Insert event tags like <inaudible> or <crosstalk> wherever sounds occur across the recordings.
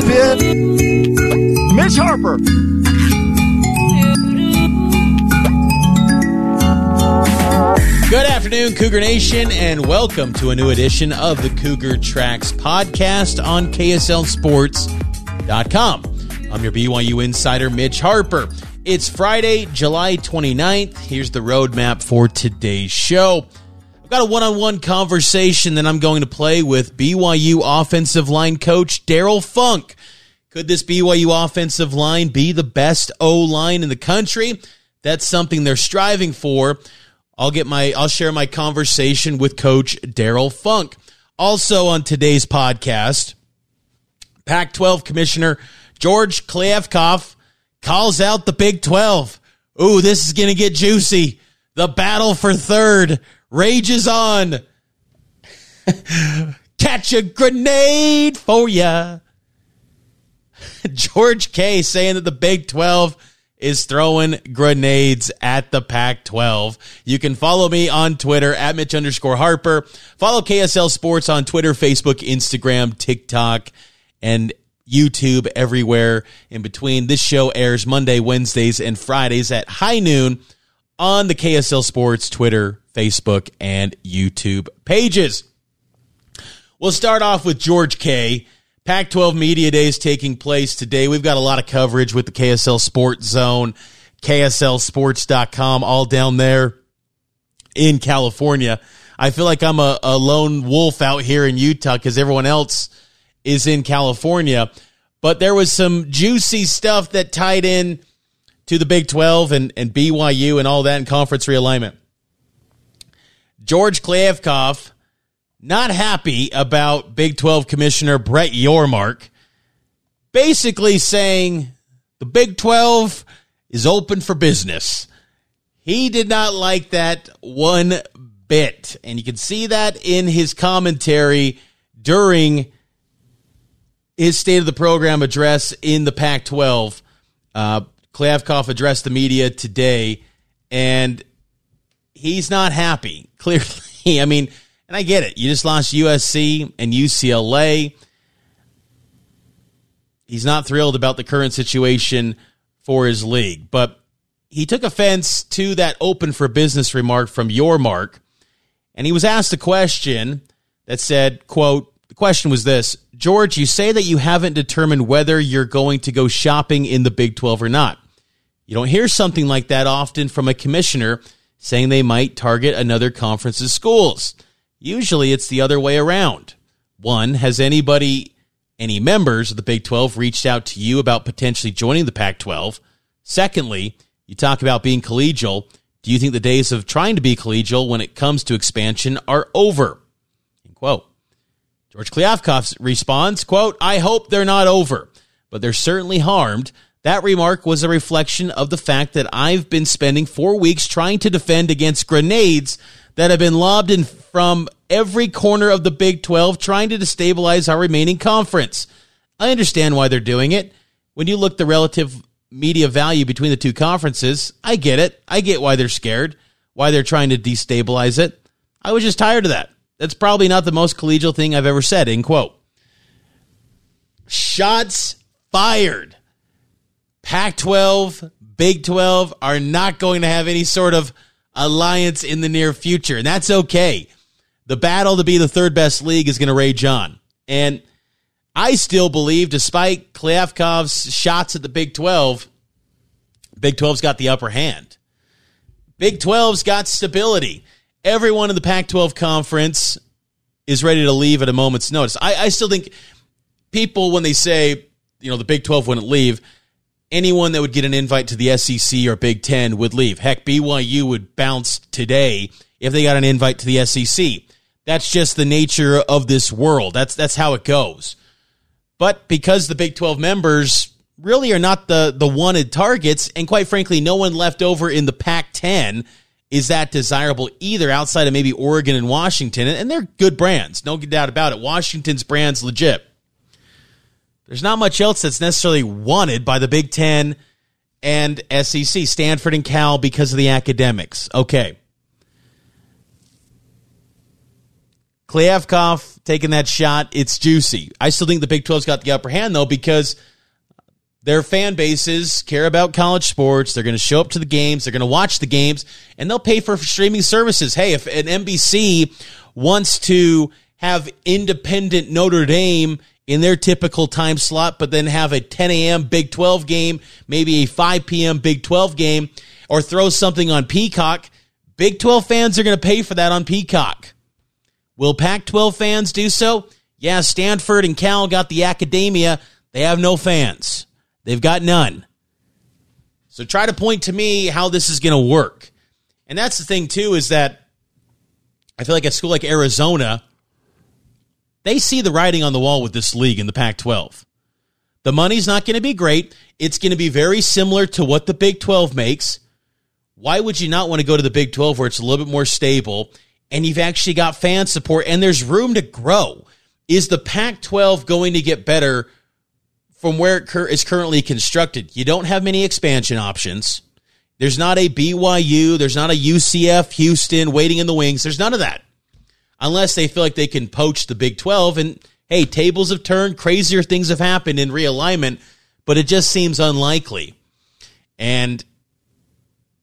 E Mitch Harper. Good afternoon, Cougar Nation, and welcome to a new edition of the Cougar Tracks podcast on KSLSports.com. I'm your BYU insider, Mitch Harper. It's Friday, July 29th. Here's the roadmap for today's show. Got a one on one conversation that I'm going to play with BYU offensive line coach Daryl Funk. Could this BYU offensive line be the best O line in the country? That's something they're striving for. I'll get my I'll share my conversation with coach Daryl Funk. Also on today's podcast, Pac-12 Commissioner George Kliavkoff calls out the Big 12. Ooh, this is going to get juicy. The battle for third rages on. Catch a grenade for ya. <laughs> George K saying that the Big 12 is throwing grenades at the Pac 12. You can follow me on Twitter at Mitch underscore Harper. Follow KSL Sports on Twitter, Facebook, Instagram, TikTok, and YouTube, everywhere in between. This show airs Monday, Wednesdays, and Fridays at high noon on the KSL Sports Twitter, Facebook, and YouTube pages. We'll start off with George K. Pac 12 Media Days taking place today. We've got a lot of coverage with the KSL Sports Zone, KSLSports.com, all down there in California. I feel like I'm a, a lone wolf out here in Utah because everyone else is in California. But there was some juicy stuff that tied in to the Big 12 and, and BYU and all that in conference realignment. George Kliavkoff not happy about Big 12 Commissioner Brett Yormark, basically saying the Big 12 is open for business. He did not like that one bit. And you can see that in his commentary during his State of the Program address in the Pac 12. Uh, Kliavkoff addressed the media today, and he's not happy, <laughs> clearly. I mean, and I get it. You just lost USC and UCLA. He's not thrilled about the current situation for his league, but he took offense to that open for business remark from Yormark, and he was asked a question that said, quote, the question was this, George, you say that you haven't determined whether you're going to go shopping in the Big 12 or not. You don't hear something like that often from a commissioner saying they might target another conference's schools. Usually it's the other way around. One, has anybody, any members of the Big 12 reached out to you about potentially joining the Pac 12? Secondly, you talk about being collegial. Do you think the days of trying to be collegial when it comes to expansion are over? End quote. George Kliavkoff responds, quote, I hope they're not over, but they're certainly harmed. That remark was a reflection of the fact that I've been spending four weeks trying to defend against grenades that have been lobbed in from every corner of the Big 12 trying to destabilize our remaining conference. I understand why they're doing it. When you look the relative media value between the two conferences, I get it. I get why they're scared, why they're trying to destabilize it. I was just tired of that. That's probably not the most collegial thing I've ever said, end quote. Shots fired. Pac 12, Big 12 are not going to have any sort of alliance in the near future, and that's okay. The battle to be the third best league is going to rage on. And I still believe, despite Kliavkoff's shots at the Big 12, Big 12's got the upper hand. Big 12's got stability. Everyone in the Pac 12 conference is ready to leave at a moment's notice. I, I still think people, when they say, you know, the Big 12 wouldn't leave, anyone that would get an invite to the SEC or Big 10 would leave. Heck, BYU would bounce today if they got an invite to the SEC. That's just the nature of this world. That's that's how it goes. But because the Big 12 members really are not the the wanted targets and quite frankly no one left over in the Pac-10 is that desirable either outside of maybe Oregon and Washington and they're good brands. No doubt about it. Washington's brand's legit. There's not much else that's necessarily wanted by the Big 10 and SEC, Stanford and Cal because of the academics. Okay. Kliavkoff taking that shot, it's juicy. I still think the Big 12's got the upper hand, though, because their fan bases care about college sports. They're going to show up to the games, they're going to watch the games, and they'll pay for streaming services. Hey, if an NBC wants to have independent Notre Dame in their typical time slot, but then have a 10 a.m. Big 12 game, maybe a 5 p.m. Big 12 game, or throw something on Peacock, Big 12 fans are going to pay for that on Peacock. Will Pac 12 fans do so? Yeah, Stanford and Cal got the academia. They have no fans, they've got none. So try to point to me how this is going to work. And that's the thing, too, is that I feel like a school like Arizona, they see the writing on the wall with this league in the Pac 12. The money's not going to be great. It's going to be very similar to what the Big 12 makes. Why would you not want to go to the Big 12 where it's a little bit more stable and you've actually got fan support and there's room to grow. Is the Pac 12 going to get better from where it is currently constructed? You don't have many expansion options. There's not a BYU, there's not a UCF, Houston waiting in the wings. There's none of that. Unless they feel like they can poach the Big 12. And hey, tables have turned, crazier things have happened in realignment, but it just seems unlikely. And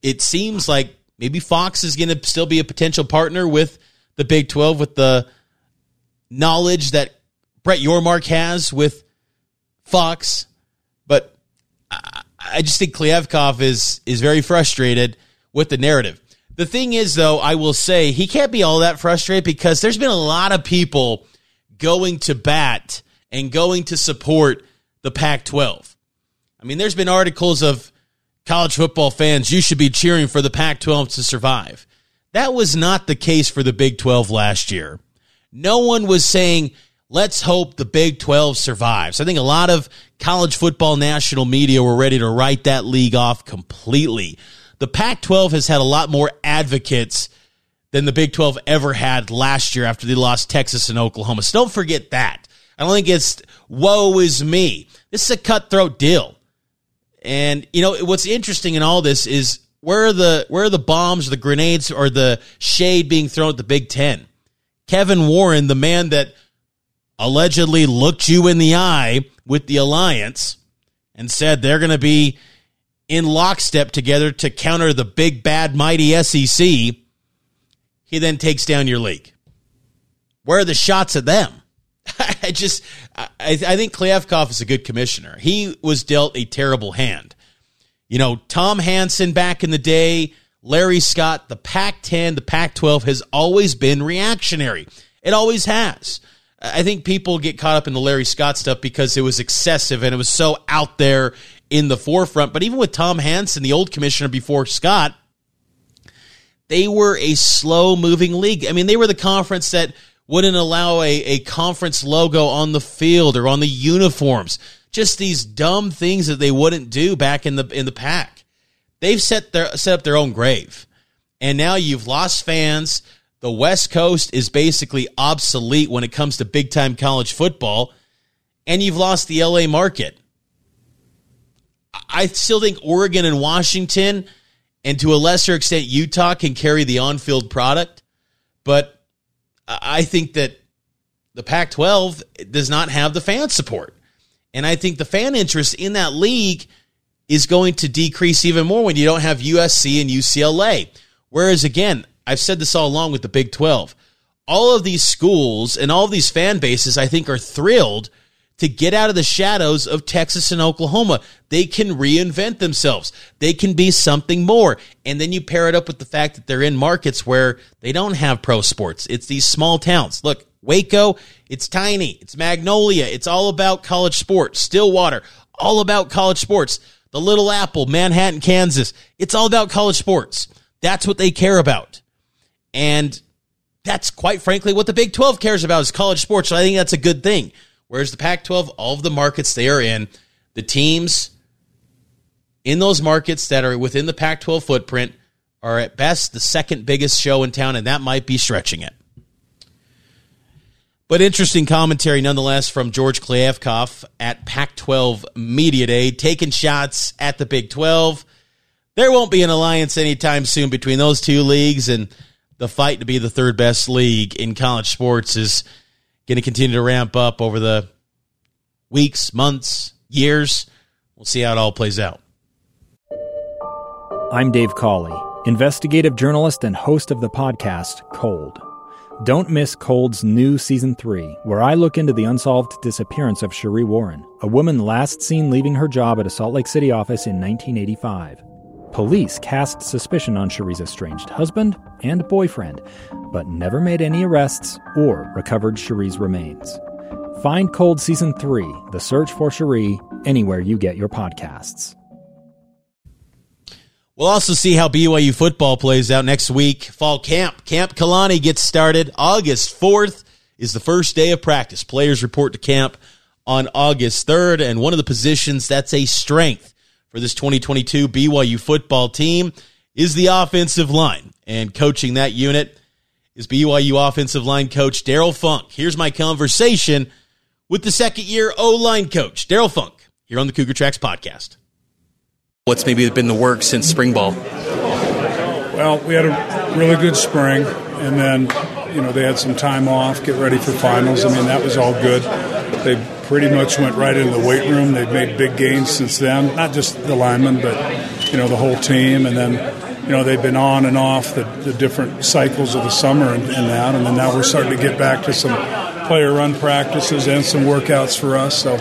it seems like Maybe Fox is going to still be a potential partner with the Big 12 with the knowledge that Brett Yormark has with Fox. But I just think Kliavkoff is is very frustrated with the narrative. The thing is, though, I will say he can't be all that frustrated because there's been a lot of people going to bat and going to support the Pac 12. I mean, there's been articles of college football fans, you should be cheering for the Pac 12 to survive. That was not the case for the Big 12 last year. No one was saying, let's hope the Big 12 survives. I think a lot of college football national media were ready to write that league off completely. The Pac 12 has had a lot more advocates than the Big 12 ever had last year after they lost Texas and Oklahoma. So don't forget that. I don't think it's woe is me. This is a cutthroat deal. And you know what's interesting in all this is where are the where are the bombs, the grenades, or the shade being thrown at the Big Ten? Kevin Warren, the man that allegedly looked you in the eye with the alliance and said they're going to be in lockstep together to counter the big bad mighty SEC. He then takes down your league. Where are the shots at them? <laughs> I just, I, I think Kliavkoff is a good commissioner. He was dealt a terrible hand. You know, Tom Hansen back in the day, Larry Scott, the Pac 10, the Pac 12 has always been reactionary. It always has. I think people get caught up in the Larry Scott stuff because it was excessive and it was so out there in the forefront. But even with Tom Hansen, the old commissioner before Scott, they were a slow moving league. I mean, they were the conference that wouldn't allow a, a conference logo on the field or on the uniforms. Just these dumb things that they wouldn't do back in the in the pack. They've set their set up their own grave. And now you've lost fans. The West Coast is basically obsolete when it comes to big time college football. And you've lost the LA market. I still think Oregon and Washington, and to a lesser extent, Utah can carry the on field product. But I think that the Pac 12 does not have the fan support. And I think the fan interest in that league is going to decrease even more when you don't have USC and UCLA. Whereas, again, I've said this all along with the Big 12. All of these schools and all of these fan bases, I think, are thrilled to get out of the shadows of Texas and Oklahoma. They can reinvent themselves. They can be something more. And then you pair it up with the fact that they're in markets where they don't have pro sports. It's these small towns. Look, Waco, it's tiny. It's Magnolia. It's all about college sports. Stillwater, all about college sports. The Little Apple, Manhattan, Kansas, it's all about college sports. That's what they care about. And that's quite frankly what the Big 12 cares about is college sports. So I think that's a good thing. Whereas the Pac 12, all of the markets they are in, the teams in those markets that are within the Pac 12 footprint are at best the second biggest show in town, and that might be stretching it. But interesting commentary nonetheless from George Kliavkoff at Pac 12 Media Day, taking shots at the Big 12. There won't be an alliance anytime soon between those two leagues, and the fight to be the third best league in college sports is going to continue to ramp up over the weeks, months, years. We'll see how it all plays out. I'm Dave Cawley, investigative journalist and host of the podcast Cold. Don't miss Cold's new season three, where I look into the unsolved disappearance of Sheree Warren, a woman last seen leaving her job at a Salt Lake City office in 1985. Police cast suspicion on Sheree's estranged husband and boyfriend, but never made any arrests or recovered Sheree's remains. Find Cold Season 3, The Search for Sheree, anywhere you get your podcasts. We'll also see how BYU football plays out next week. Fall camp. Camp Kalani gets started August 4th is the first day of practice. Players report to camp on August 3rd, and one of the positions that's a strength for this 2022 BYU football team is the offensive line. And coaching that unit is BYU offensive line coach Daryl Funk. Here's my conversation with the second year O line coach, Daryl Funk, here on the Cougar Tracks podcast. What's maybe been the work since spring ball? Well, we had a really good spring, and then, you know, they had some time off, get ready for finals. I mean, that was all good. They pretty much went right into the weight room. They've made big gains since then, not just the linemen, but you know the whole team. And then you know they've been on and off the, the different cycles of the summer and, and that. And then now we're starting to get back to some player run practices and some workouts for us. So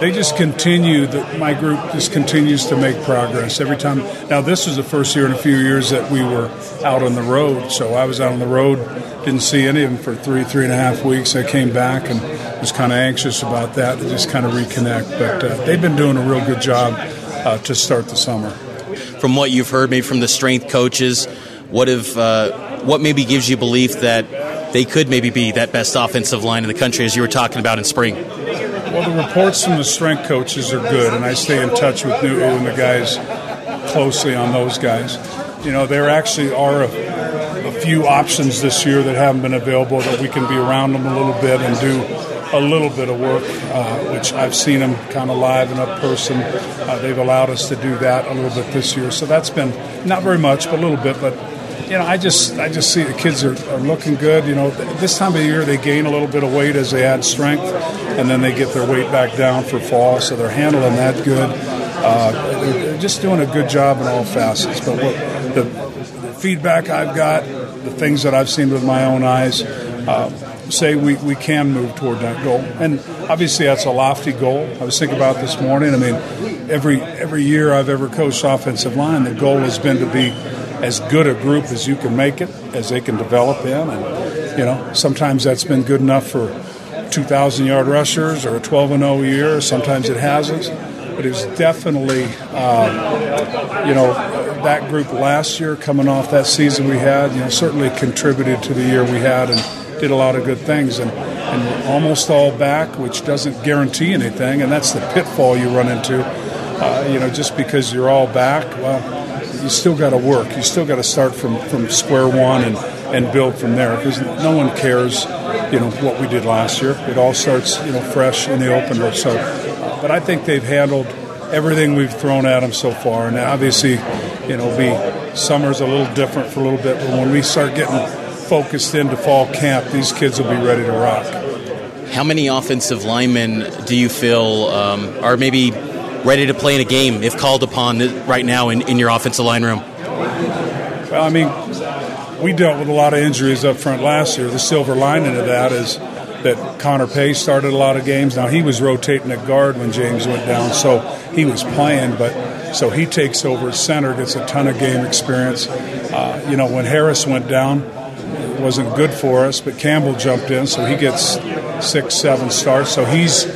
they just continue that my group just continues to make progress every time. Now this was the first year in a few years that we were out on the road so i was out on the road didn't see any of them for three three and a half weeks. I came back and was kind of anxious about that to just kind of reconnect but uh, they've been doing a real good job uh, to start the summer. From what you've heard maybe from the strength coaches what if uh, what maybe gives you belief that they could maybe be that best offensive line in the country as you were talking about in spring well, the reports from the strength coaches are good, and I stay in touch with Newton and the guys closely on those guys. You know, there actually are a, a few options this year that haven't been available that we can be around them a little bit and do a little bit of work, uh, which I've seen them kind of live and up person. Uh, they've allowed us to do that a little bit this year, so that's been not very much, but a little bit. But you know, I just I just see the kids are, are looking good. You know, this time of year they gain a little bit of weight as they add strength, and then they get their weight back down for fall, so they're handling that good. Uh, they're just doing a good job in all facets. But what, the, the, feedback I've got, the things that I've seen with my own eyes. Uh, say we, we can move toward that goal. And obviously that's a lofty goal. I was thinking about this morning. I mean, every every year I've ever coached offensive line, the goal has been to be as good a group as you can make it, as they can develop in. And, you know, sometimes that's been good enough for 2,000 yard rushers or a 12 and 0 year. Sometimes it hasn't. But it was definitely, uh, you know, that group last year coming off that season we had, you know, certainly contributed to the year we had and did a lot of good things. And, and almost all back, which doesn't guarantee anything. And that's the pitfall you run into. Uh, you know, just because you're all back, well, you still got to work. You still got to start from, from square one and, and build from there because no one cares, you know, what we did last year. It all starts, you know, fresh in the opener. So, but I think they've handled everything we've thrown at them so far. And obviously, you know, be summer's a little different for a little bit, but when we start getting focused into fall camp, these kids will be ready to rock. How many offensive linemen do you feel um, are maybe ready to play in a game if called upon right now in, in your offensive line room? Well, I mean, we dealt with a lot of injuries up front last year. The silver lining of that is that Connor Pay started a lot of games. Now he was rotating at guard when James went down, so he was playing, but so he takes over center, gets a ton of game experience. Uh, you know, when Harris went down, it wasn't good for us, but Campbell jumped in, so he gets six, seven starts. So he's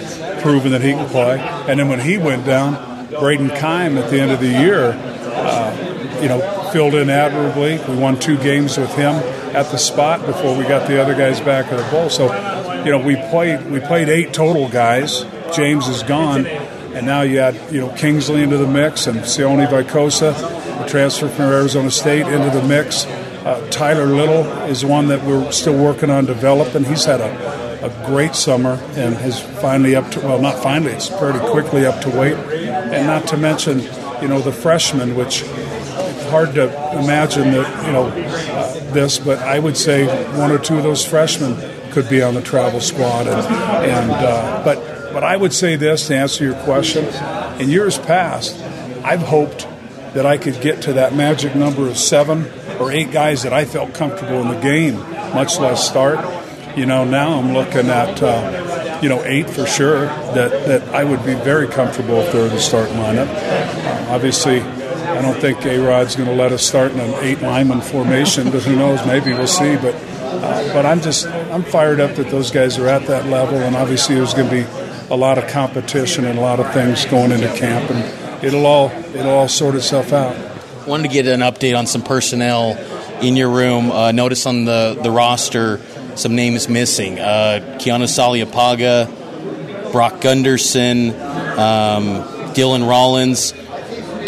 proven that he can play. And then when he went down, Braden Keim at the end of the year, uh, you know, filled in admirably. We won two games with him at the spot before we got the other guys back at the bowl. So, you know, we played we played eight total guys. James is gone, and now you add you know Kingsley into the mix and Sione Vicosa, the transfer from Arizona State, into the mix. Uh, Tyler Little is one that we're still working on developing. He's had a, a great summer and has finally up to well, not finally, it's pretty quickly up to weight, and not to mention you know the freshmen, which hard to imagine that you know this, but I would say one or two of those freshmen could be on the travel squad, and, and uh, but but I would say this to answer your question. In years past, I've hoped that I could get to that magic number of seven or eight guys that I felt comfortable in the game, much less start. You know, now I'm looking at uh, you know eight for sure that that I would be very comfortable if they're the start lineup. Uh, obviously I don't think A Rod's going to let us start in an eight lineman formation, but who knows? Maybe we'll see. But uh, but I'm just I'm fired up that those guys are at that level, and obviously there's going to be a lot of competition and a lot of things going into camp, and it'll all it'll all sort itself out. Wanted to get an update on some personnel in your room. Uh, notice on the the roster some names missing. Uh, Kiana Saliapaga, Brock Gunderson, um, Dylan Rollins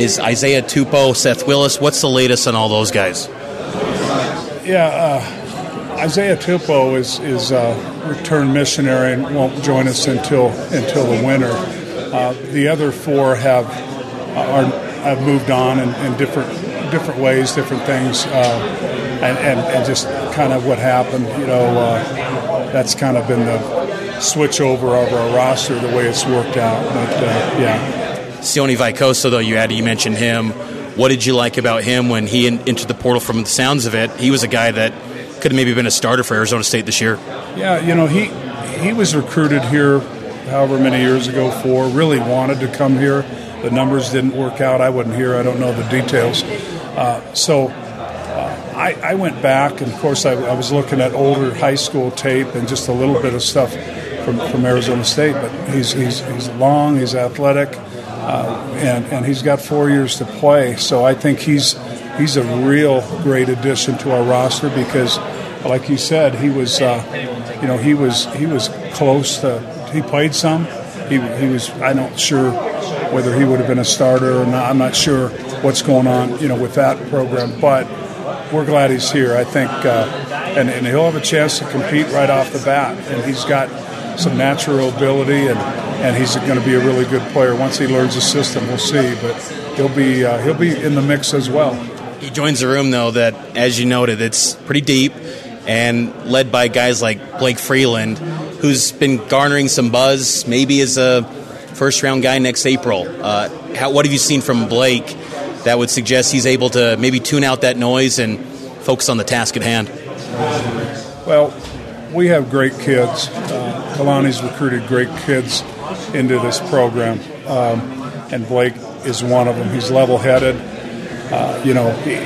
is Isaiah Tupou, Seth Willis. What's the latest on all those guys? Yeah, uh, Isaiah Tupou is is a returned missionary and won't join us until until the winter. Uh, the other four have are have moved on in, in different different ways, different things, uh, and, and, and just kind of what happened. You know, uh, that's kind of been the switch over of our roster, the way it's worked out. But uh, yeah. Sione Vicosa, though, you had you mentioned him. What did you like about him when he entered the portal? From the sounds of it, he was a guy that could have maybe been a starter for Arizona State this year. Yeah, you know he he was recruited here, however many years ago. For really wanted to come here. The numbers didn't work out. I wasn't here. I don't know the details. Uh, so uh, I, I, went back, and of course I, I was looking at older high school tape and just a little bit of stuff from, from Arizona State. But he's he's he's long. He's athletic. Uh, and, and he's got four years to play. So I think he's he's a real great addition to our roster because, like you said, he was uh, you know he was he was close to he played some. He, he was I'm not sure whether he would have been a starter or not. I'm not sure what's going on you know with that program, but we're glad he's here. I think uh, and, and he'll have a chance to compete right off the bat, and he's got some natural ability and and he's going to be a really good player once he learns the system. We'll see, but he'll be uh, he'll be in the mix as well. He joins a room though that, as you noted, it's pretty deep and led by guys like Blake Freeland, who's been garnering some buzz, maybe as a first round guy next April. Uh, how, what have you seen from Blake that would suggest he's able to maybe tune out that noise and focus on the task at hand? Well, we have great kids. Uh, Kalani's recruited great kids into this program, um, and Blake is one of them. He's level-headed. Uh, you know, he,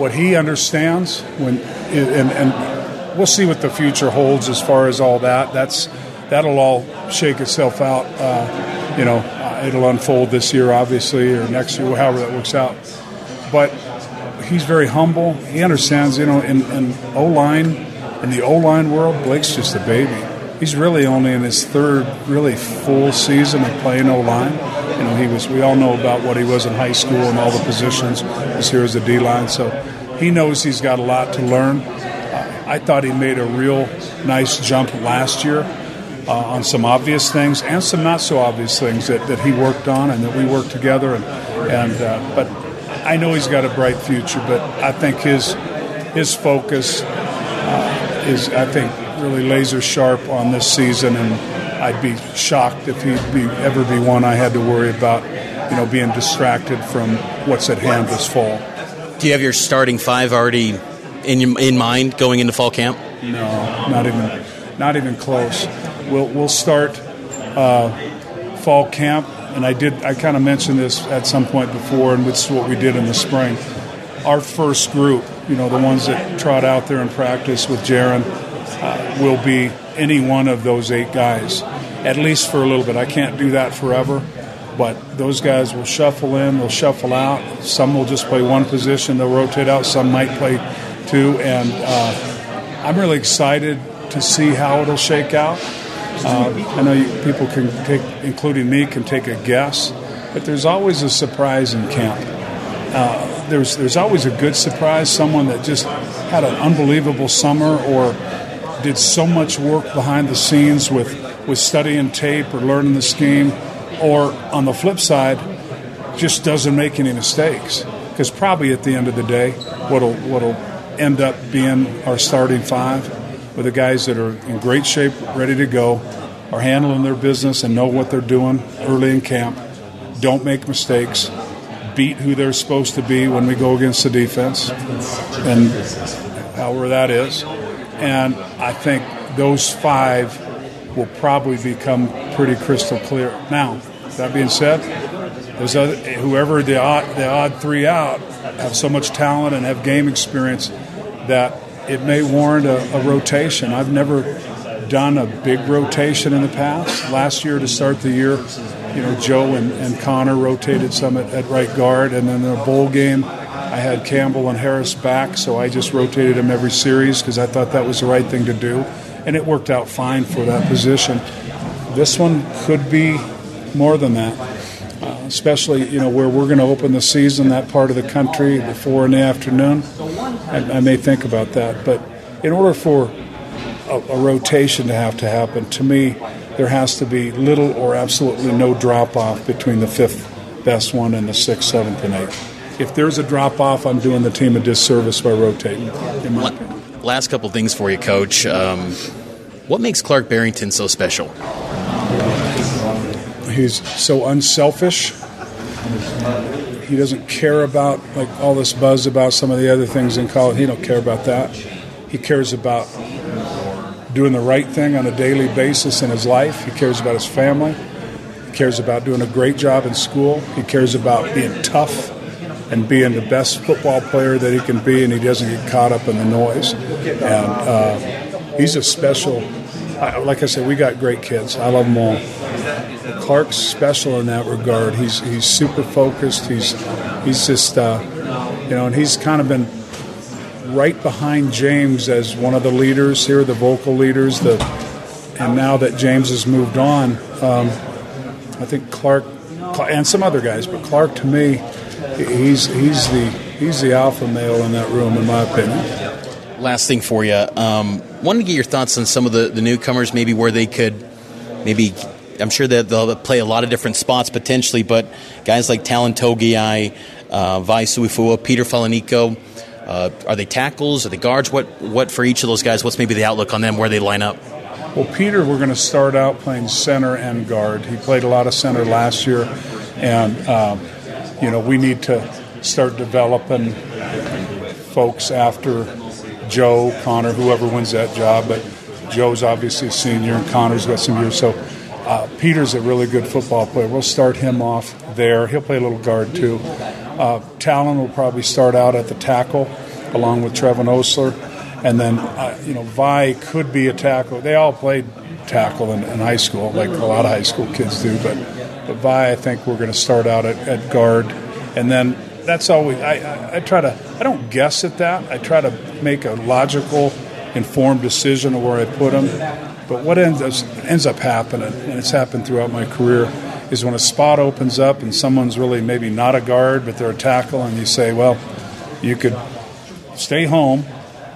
what he understands when, and, and we'll see what the future holds as far as all that. That's that'll all shake itself out. Uh, you know, uh, it'll unfold this year, obviously, or next year, however that works out. But he's very humble. He understands, you know, in, in O line, in the O line world, Blake's just a baby he's really only in his third really full season of playing O line. You know, he was. We all know about what he was in high school and all the positions. He's here as a D line, so he knows he's got a lot to learn. Uh, I thought he made a real nice jump last year uh, on some obvious things and some not so obvious things that, that he worked on and that we worked together. And, and uh, but I know he's got a bright future. But I think his his focus uh, is, I think, really laser sharp on this season, and I'd be shocked if he'd be ever be one I had to worry about, you know, being distracted from what's at hand this fall. Do you have your starting five already in in mind going into fall camp? No, not even Not even close. We'll we'll start uh, fall camp, and I did. I kind of mentioned this at some point before, and this is what we did in the spring. Our first group, you know, the ones that trot out there and practice with Jaren, uh, will be any one of those eight guys, at least for a little bit. I can't do that forever, but those guys will shuffle in, they'll shuffle out. Some will just play one position, they'll rotate out. Some might play two, and uh, I'm really excited to see how it'll shake out. Uh, I know you, people can take, including me, can take a guess, but there's always a surprise in camp. Uh, there's there's always a good surprise, someone that just had an unbelievable summer or did so much work behind the scenes with with studying tape or learning the scheme, or on the flip side, just doesn't make any mistakes. Because probably at the end of the day, what'll what'll end up being our starting five with the guys that are in great shape, ready to go, are handling their business and know what they're doing early in camp, don't make mistakes, beat who they're supposed to be when we go against the defense, and however that is. And I think those five will probably become pretty crystal clear. Now, that being said, those other, whoever the odd, the odd three out have so much talent and have game experience that it may warrant a, a, rotation. I've never done a big rotation in the past. Last year, to start the year, you know, Joe and, and Connor rotated some at, at right guard, and then the bowl game, I had Campbell and Harris back, so I just rotated them every series because I thought that was the right thing to do, and it worked out fine for that position. This one could be more than that, uh, especially you know where we're going to open the season, that part of the country, before in the afternoon. I, I may think about that, but in order for a, a rotation to have to happen, to me, there has to be little or absolutely no drop off between the fifth best one and the sixth, seventh, and eighth if there's a drop off, I'm doing the team a disservice by rotating. In my. Last couple things for you, Coach. Um, what makes Clark Barrington so special? He's so unselfish. He doesn't care about like all this buzz about some of the other things in college. He don't care about that. He cares about doing the right thing on a daily basis in his life. He cares about his family. He cares about doing a great job in school. He cares about being tough and being the best football player that he can be, and he doesn't get caught up in the noise. And uh, he's a special. Like I said, we got great kids. I love them all. Clark's special in that regard. He's he's super focused. He's he's just uh, you know, and he's kind of been right behind James as one of the leaders here, the vocal leaders. The and now that James has moved on, um, I think Clark and some other guys, but Clark to me he's he's the he's the alpha male in that room, in my opinion. Last thing for you, um, wanted to get your thoughts on some of the, the newcomers, maybe where they could, maybe I'm sure that they'll play a lot of different spots potentially, but guys like Talon Togiai, uh, Vai Suifua, Peter Falaniko, uh, are they tackles? Are they guards? What what for each of those guys? What's maybe the outlook on them? Where they line up? Well, Peter, we're going to start out playing center and guard. He played a lot of center last year, and um, you know, we need to start developing folks after Joe, Connor, whoever wins that job. But Joe's obviously a senior, and Connor's got some years. So uh, Peter's a really good football player. We'll start him off there. He'll play a little guard too. Uh, Talon will probably start out at the tackle, along with Trevin Ostler, and then uh, you know Vi could be a tackle. They all played tackle in, in high school, like a lot of high school kids do, but but Vi, I think we're going to start out at, at guard, and then that's always I, I, I, try to I don't guess at that. I try to make a logical, informed decision of where I put them. But what ends up, ends up happening, and it's happened throughout my career, is when a spot opens up and someone's really maybe not a guard but they're a tackle, and you say, well, you could stay home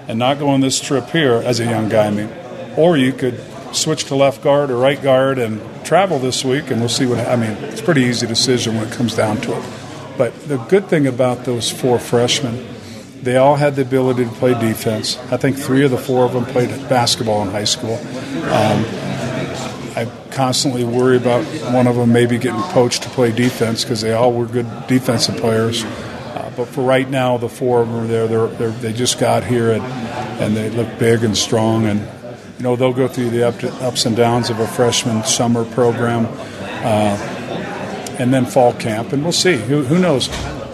and not go on this trip here as a young guy, I mean, or you could switch to left guard or right guard and travel this week, and we'll see what. I mean, it's pretty easy decision when it comes down to it. But the good thing about those four freshmen, they all had the ability to play defense. I think three of the four of them played basketball in high school. Um, I constantly worry about one of them maybe getting poached to play defense because they all were good defensive players. Uh, but for right now, the four of them are there. They're, they're, they just got here and, and they look big and strong. And you know, they'll go through the ups and downs of a freshman summer program uh, and then fall camp, and we'll see. Who, who knows?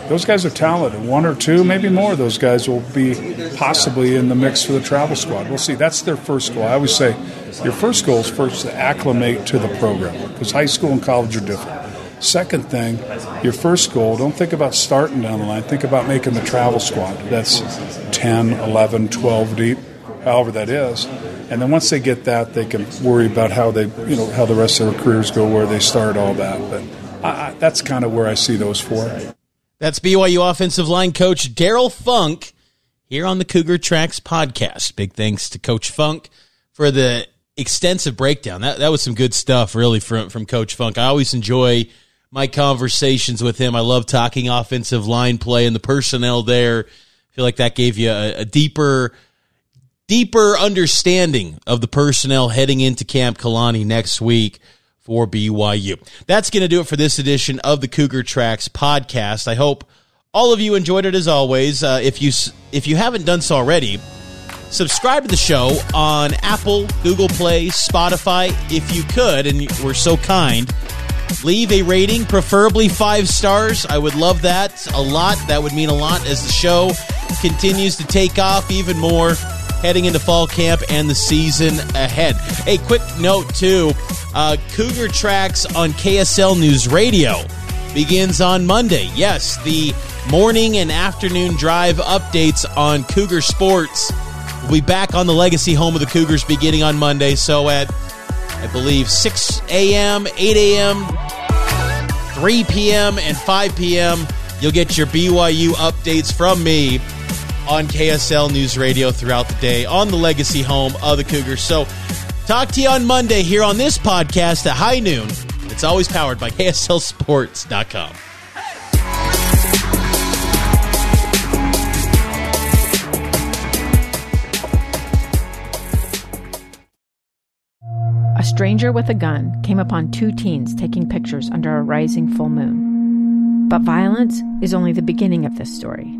Those guys are talented. One or two, maybe more, those guys will be possibly in the mix for the travel squad. We'll see. That's their first goal. I always say your first goal is first to acclimate to the program because high school and college are different. Second thing, your first goal, don't think about starting down the line. Think about making the travel squad. That's 10, 11, 12 deep, however that is. And then once they get that, they can worry about how they, you know, how the rest of their careers go, where they start, all that. But I, I, that's kind of where I see those four. That's BYU offensive line coach Daryl Funk here on the Cougar Tracks podcast. Big thanks to Coach Funk for the extensive breakdown. That that was some good stuff, really, from from Coach Funk. I always enjoy my conversations with him. I love talking offensive line play and the personnel there. I feel like that gave you a, a deeper, deeper understanding of the personnel heading into Camp Kalani next week for BYU. That's going to do it for this edition of the Cougar Tracks podcast. I hope all of you enjoyed it as always. Uh, if you if you haven't done so already, subscribe to the show on Apple, Google Play, Spotify. If you could, and we're so kind Leave a rating, preferably five stars. I would love that a lot. That would mean a lot as the show continues to take off even more heading into fall camp and the season ahead. A quick note, too uh, Cougar Tracks on KSL News Radio begins on Monday. Yes, the morning and afternoon drive updates on Cougar Sports will be back on the legacy home of the Cougars beginning on Monday. So at I believe 6 a.m., 8 a.m., 3 p.m., and 5 p.m. You'll get your BYU updates from me on KSL News Radio throughout the day on the legacy home of the Cougars. So, talk to you on Monday here on this podcast at high noon. It's always powered by <laughs> KSLSports.com. A stranger with a gun came upon two teens taking pictures under a rising full moon. But violence is only the beginning of this story.